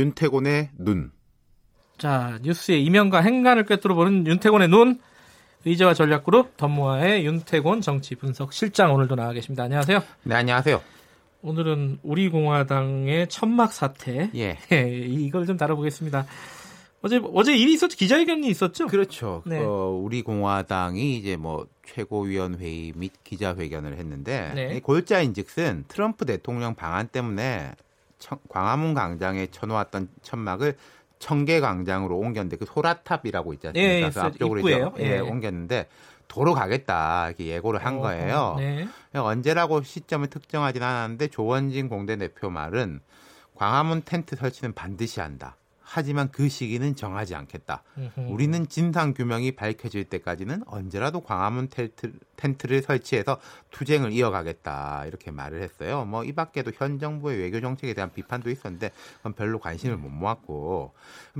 윤태곤의 눈. 자, 뉴스의 이면과 행간을 꿰뚫어 보는 윤태곤의 눈. 의제와 전략그룹 덤모아의 윤태곤 정치 분석 실장 오늘도 나와 계십니다. 안녕하세요. 네, 안녕하세요. 오늘은 우리 공화당의 천막 사태. 예. 예 이걸 좀 다뤄보겠습니다. 어제 어제 일이 있었죠. 기자회견이 있었죠. 그렇죠. 네. 어, 우리 공화당이 이제 뭐 최고위원회의 및 기자회견을 했는데 네. 골자인즉슨 트럼프 대통령 방한 때문에 청, 광화문 광장에 쳐놓았던 천막을 청계 광장으로 옮겼는데 그 소라탑이라고 있지 않습니까? 예, 그 앞쪽으로 이제 예, 예, 옮겼는데 도로 가겠다 이렇게 예고를 한 어, 거예요. 네. 언제라고 시점을 특정하진 않았는데 조원진 공대 대표 말은 광화문 텐트 설치는 반드시 한다. 하지만 그 시기는 정하지 않겠다. 우리는 진상 규명이 밝혀질 때까지는 언제라도 광화문 텐트, 텐트를 설치해서 투쟁을 이어가겠다 이렇게 말을 했어요. 뭐 이 밖에도 현 정부의 외교 정책에 대한 비판도 있었는데 그건 별로 관심을 못 모았고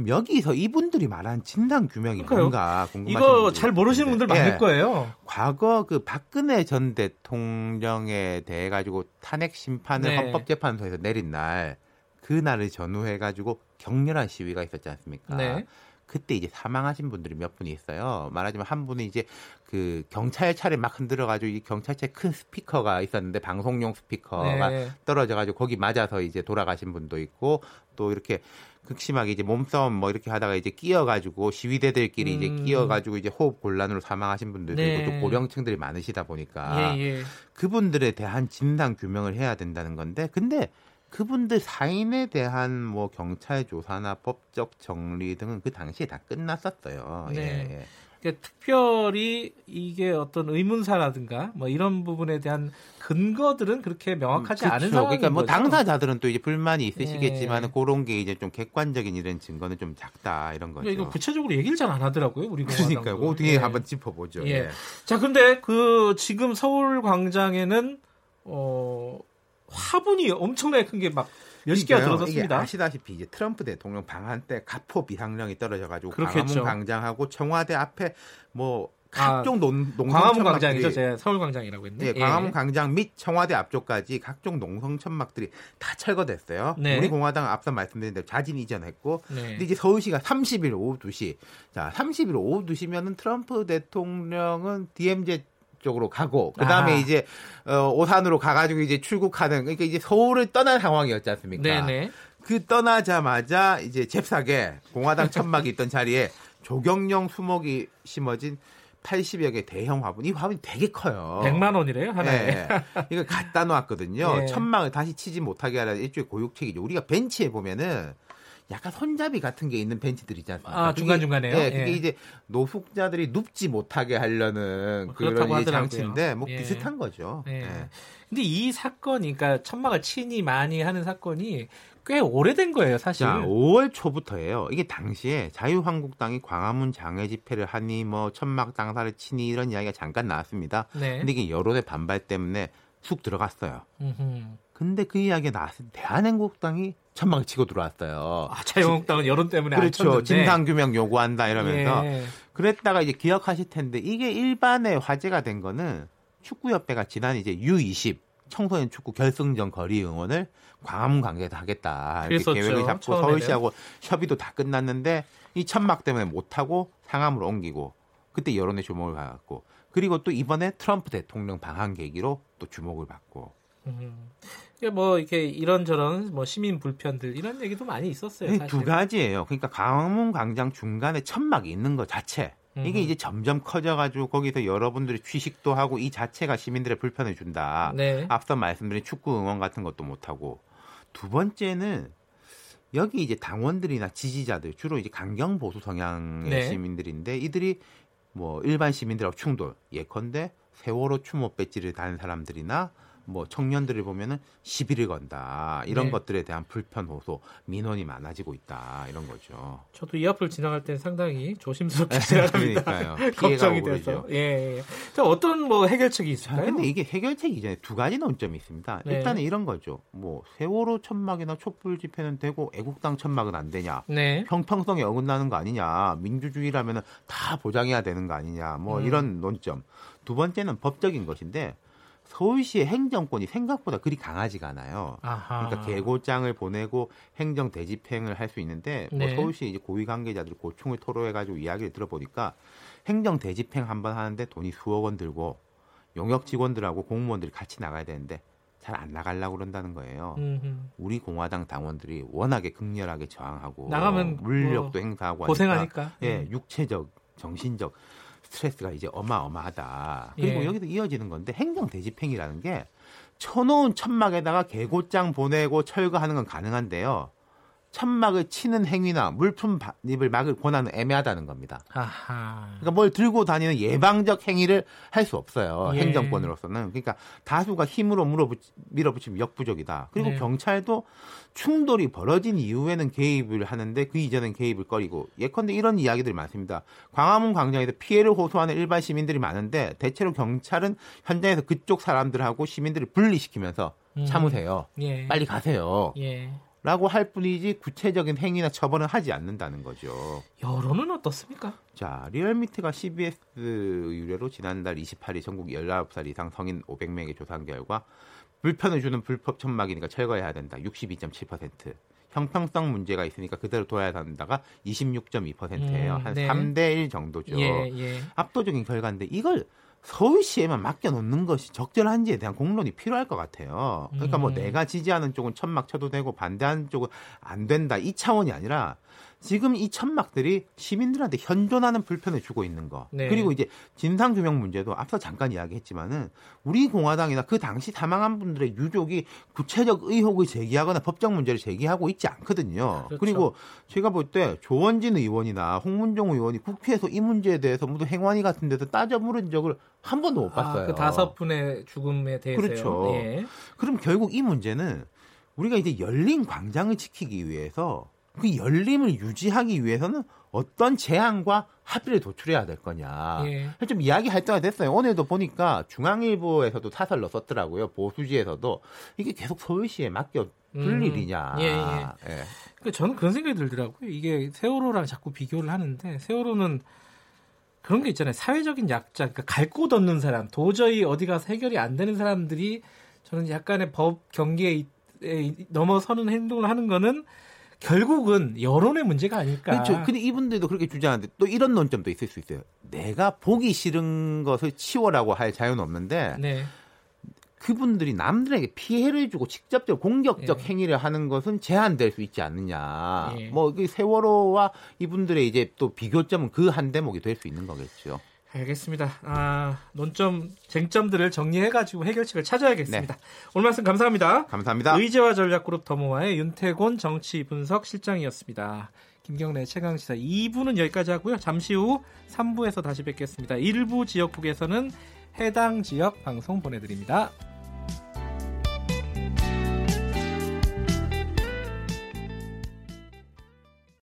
여기서 이분들이 말한 진상 규명이 그러니까요. 뭔가 궁금하신 이거 잘 모르시는 분들 많을 예. 거예요. 과거 그 박근혜 전 대통령에 대해 가지고 탄핵 심판을 네. 헌법재판소에서 내린 날 그날을 전후해 가지고 격렬한 시위가 있었지 않습니까? 네. 그때 이제 사망하신 분들이 몇 분이 있어요. 말하자면 한 분은 이제 그 경찰 차를 막 흔들어 가지고 이 경찰차에 큰 스피커가 있었는데 방송용 스피커가 네. 떨어져 가지고 거기 맞아서 이제 돌아가신 분도 있고 또 이렇게 극심하게 이제 몸싸움 뭐 이렇게 하다가 이제 끼어 가지고 시위대들끼리 음. 이제 끼어 가지고 이제 호흡 곤란으로 사망하신 분들도 네. 있고 또 고령층들이 많으시다 보니까 예, 예. 그분들에 대한 진상 규명을 해야 된다는 건데 근데 그분들 사인에 대한 뭐 경찰 조사나 법적 정리 등은 그 당시에 다 끝났었어요. 네. 예, 예. 그러니까 특별히 이게 어떤 의문사라든가 뭐 이런 부분에 대한 근거들은 그렇게 명확하지 음, 않은 상황인 그러니까 뭐 거죠. 당사자들은 또 이제 불만이 있으시겠지만 예. 그런 게 이제 좀 객관적인 이런 증거는 좀 작다 이런 거죠. 이거 구체적으로 얘기를 잘 안 하더라고요. 우리 그러니까요. 그 뒤에 예. 한번 짚어보죠. 예. 예. 자, 근데 그 지금 서울 광장에는 어 화분이 엄청나게 큰 게 막 몇십 개가 들어섰습니다. 아시다시피 이제 트럼프 대통령 방한 때 가포 비상령이 떨어져가지고 광화문 광장하고 청와대 앞에 뭐 각종 아, 농, 농성 광화문 광장이죠. 제가 서울 광장이라고 했는데. 네, 광화문 예. 광장 및 청와대 앞쪽까지 각종 농성 천막들이 다 철거됐어요. 네. 우리 공화당 앞서 말씀드린 대로 자진 이전했고, 네. 근데 이제 서울시가 30일 오후 2시, 자 30일 오후 2시면은 트럼프 대통령은 DMZ 쪽으로 가고 그다음에 아. 이제 어, 오산으로 가가지고 이제 출국하는 그러니까 이제 서울을 떠난 상황이었지 않습니까? 네네. 그 떠나자마자 이제 잽싸게 공화당 천막이 있던 자리에 조경영 수목이 심어진 80여 개 대형 화분. 이 화분이 되게 커요. 100만 원이래요, 하나에. 네. 이거 갖다 놓았거든요. 네. 천막을 다시 치지 못하게 하라 일종의 고육책이죠. 우리가 벤치에 보면은 약간 손잡이 같은 게 있는 벤치들 있지 않습니까? 아, 중간중간에요? 네, 그게 예. 이제 노숙자들이 눕지 못하게 하려는 뭐 그런 장치인데 뭐 예. 비슷한 거죠. 예. 예. 근데 이 사건이 그러니까 천막을 친이 많이 하는 사건이 꽤 오래된 거예요, 사실. 자, 5월 초부터예요. 이게 당시에 자유한국당이 광화문 장외 집회를 하니 뭐 천막 당사를 치니 이런 이야기가 잠깐 나왔습니다. 네. 근데 이게 여론의 반발 때문에 쑥 들어갔어요. 음흠. 근데 그 이야기가 나왔을 때 대한민국당이 천막을 치고 들어왔어요. 아, 자유한국당은 여론 때문에 그렇죠. 진상규명 요구한다 이러면서 예. 그랬다가 이제 기억하실 텐데 이게 일반의 화제가 된 거는 축구협회가 지난 이제 U20 청소년 축구 결승전 거리 응원을 광화문 관계에서 하겠다 이렇게 그랬었죠. 계획을 잡고 처음에는. 서울시하고 협의도 다 끝났는데 이 천막 때문에 못하고 상암으로 옮기고 그때 여론의 주목을 받았고 그리고 또 이번에 트럼프 대통령 방한 계기로 또 주목을 받고 음. 뭐 이렇게 이런저런 뭐 시민 불편들 이런 얘기도 많이 있었어요. 사실. 두 가지예요. 그러니까 광화문 광장 중간에 천막이 있는 것 자체 이게 이제 점점 커져가지고 거기서 여러분들이 취식도 하고 이 자체가 시민들의 불편을 준다. 네. 앞서 말씀드린 축구 응원 같은 것도 못하고 두 번째는 여기 이제 당원들이나 지지자들 주로 이제 강경 보수 성향의 네. 시민들인데 이들이 뭐 일반 시민들하고 충돌 예컨대 세월호 추모 배지를 다는 사람들이나 뭐 청년들을 보면은 시비를 건다 이런 네. 것들에 대한 불편 호소 민원이 많아지고 있다 이런 거죠. 저도 이 앞을 지나갈 때 상당히 조심스럽게 지나갑니다. 걱정이 돼서. 예, 예. 자, 어떤 뭐 해결책이 있을까요? 근데 이게 해결책 이전에 두 가지 논점이 있습니다. 네. 일단은 이런 거죠. 뭐 세월호 천막이나 촛불 집회는 되고 애국당 천막은 안 되냐? 네. 형평성에 어긋나는 거 아니냐? 민주주의라면은 다 보장해야 되는 거 아니냐? 뭐 음. 이런 논점. 두 번째는 법적인 것인데 서울시의 행정권이 생각보다 그리 강하지가 않아요. 아하. 그러니까 계고장을 보내고 행정 대집행을 할 수 있는데 뭐 네. 뭐 서울시 이제 고위 관계자들이 고충을 토로해가지고 이야기를 들어보니까 행정 대집행 한 번 하는데 돈이 수억 원 들고 용역 직원들하고 공무원들이 같이 나가야 되는데 잘안 나가려고 그런다는 거예요. 음흠. 우리 공화당 당원들이 워낙에 극렬하게 저항하고 나가면 물력도 뭐 행사하고 고생하니까 예, 음. 육체적, 정신적 스트레스가 이제 어마어마하다. 그리고 예. 여기도 이어지는 건데 행정 대집행이라는 게 쳐놓은 천막에다가 개고장 보내고 철거하는 건 가능한데요. 천막을 치는 행위나 물품 반입을 막을 권한은 애매하다는 겁니다. 아하. 그러니까 뭘 들고 다니는 예방적 행위를 할 수 없어요. 예. 행정권으로서는. 그러니까 다수가 힘으로 밀어붙이면 역부족이다. 그리고 네. 경찰도 충돌이 벌어진 이후에는 개입을 하는데 그 이전엔 개입을 꺼리고 예컨대 이런 이야기들이 많습니다. 광화문 광장에서 피해를 호소하는 일반 시민들이 많은데 대체로 경찰은 현장에서 그쪽 사람들하고 시민들을 분리시키면서 음. 참으세요. 예. 빨리 가세요. 예. 라고 할 뿐이지 구체적인 행위나 처벌은 하지 않는다는 거죠. 여론은 어떻습니까? 자, 리얼미트가 CBS 유례로 지난달 28일 전국 19살 이상 성인 500명의 조사한 결과 불편을 주는 불법 천막이니까 철거해야 된다. 62.7%. 형평성 문제가 있으니까 그대로 둬야 한다가 26.2%예요. 음, 한 네. 3대 1 정도죠. 예, 예. 압도적인 결과인데 이걸 서울시에만 맡겨놓는 것이 적절한지에 대한 공론이 필요할 것 같아요. 그러니까 뭐 음. 내가 지지하는 쪽은 천막 쳐도 되고 반대하는 쪽은 안 된다 이 차원이 아니라 지금 이 천막들이 시민들한테 현존하는 불편을 주고 있는 거. 네. 그리고 이제 진상 규명 문제도 앞서 잠깐 이야기했지만은 우리 공화당이나 그 당시 사망한 분들의 유족이 구체적 의혹을 제기하거나 법적 문제를 제기하고 있지 않거든요. 그렇죠. 그리고 제가 볼 때 조원진 의원이나 홍문종 의원이 국회에서 이 문제에 대해서 모두 행안위 같은 데서 따져 물은 적을 한 번도 못 아, 봤어요. 아, 그 다섯 분의 죽음에 대해서 그렇죠. 예. 그럼 결국 이 문제는 우리가 이제 열린 광장을 지키기 위해서 그 열림을 유지하기 위해서는 어떤 제한과 합의를 도출해야 될 거냐. 예. 좀 이야기할 때가 됐어요. 오늘도 보니까 중앙일보에서도 사설로 썼더라고요. 보수지에서도 이게 계속 서울시에 맡겨 둘 음. 일이냐. 예, 예. 예. 그러니까 저는 그런 생각이 들더라고요. 이게 세월호랑 자꾸 비교를 하는데 세월호는 그런 게 있잖아요. 사회적인 약자, 그러니까 갈 곳 없는 사람, 도저히 어디 가서 해결이 안 되는 사람들이 저는 약간의 법 경계에 넘어서는 행동을 하는 거는 결국은 여론의 문제가 아닐까. 그렇죠. 근데 이분들도 그렇게 주장하는데 또 이런 논점도 있을 수 있어요. 내가 보기 싫은 것을 치워라고 할 자유는 없는데 네. 그분들이 남들에게 피해를 주고 직접적 공격적 예. 행위를 하는 것은 제한될 수 있지 않느냐. 예. 뭐 세월호와 이분들의 이제 또 비교점은 그 한 대목이 될 수 있는 거겠죠. 알겠습니다. 아, 논점, 쟁점들을 정리해가지고 해결책을 찾아야겠습니다. 네. 오늘 말씀 감사합니다. 감사합니다. 의제와 전략그룹 더모아의 윤태곤 정치 분석 실장이었습니다. 김경래 최강시사 2부는 여기까지 하고요. 잠시 후 3부에서 다시 뵙겠습니다. 일부 지역국에서는 해당 지역 방송 보내드립니다.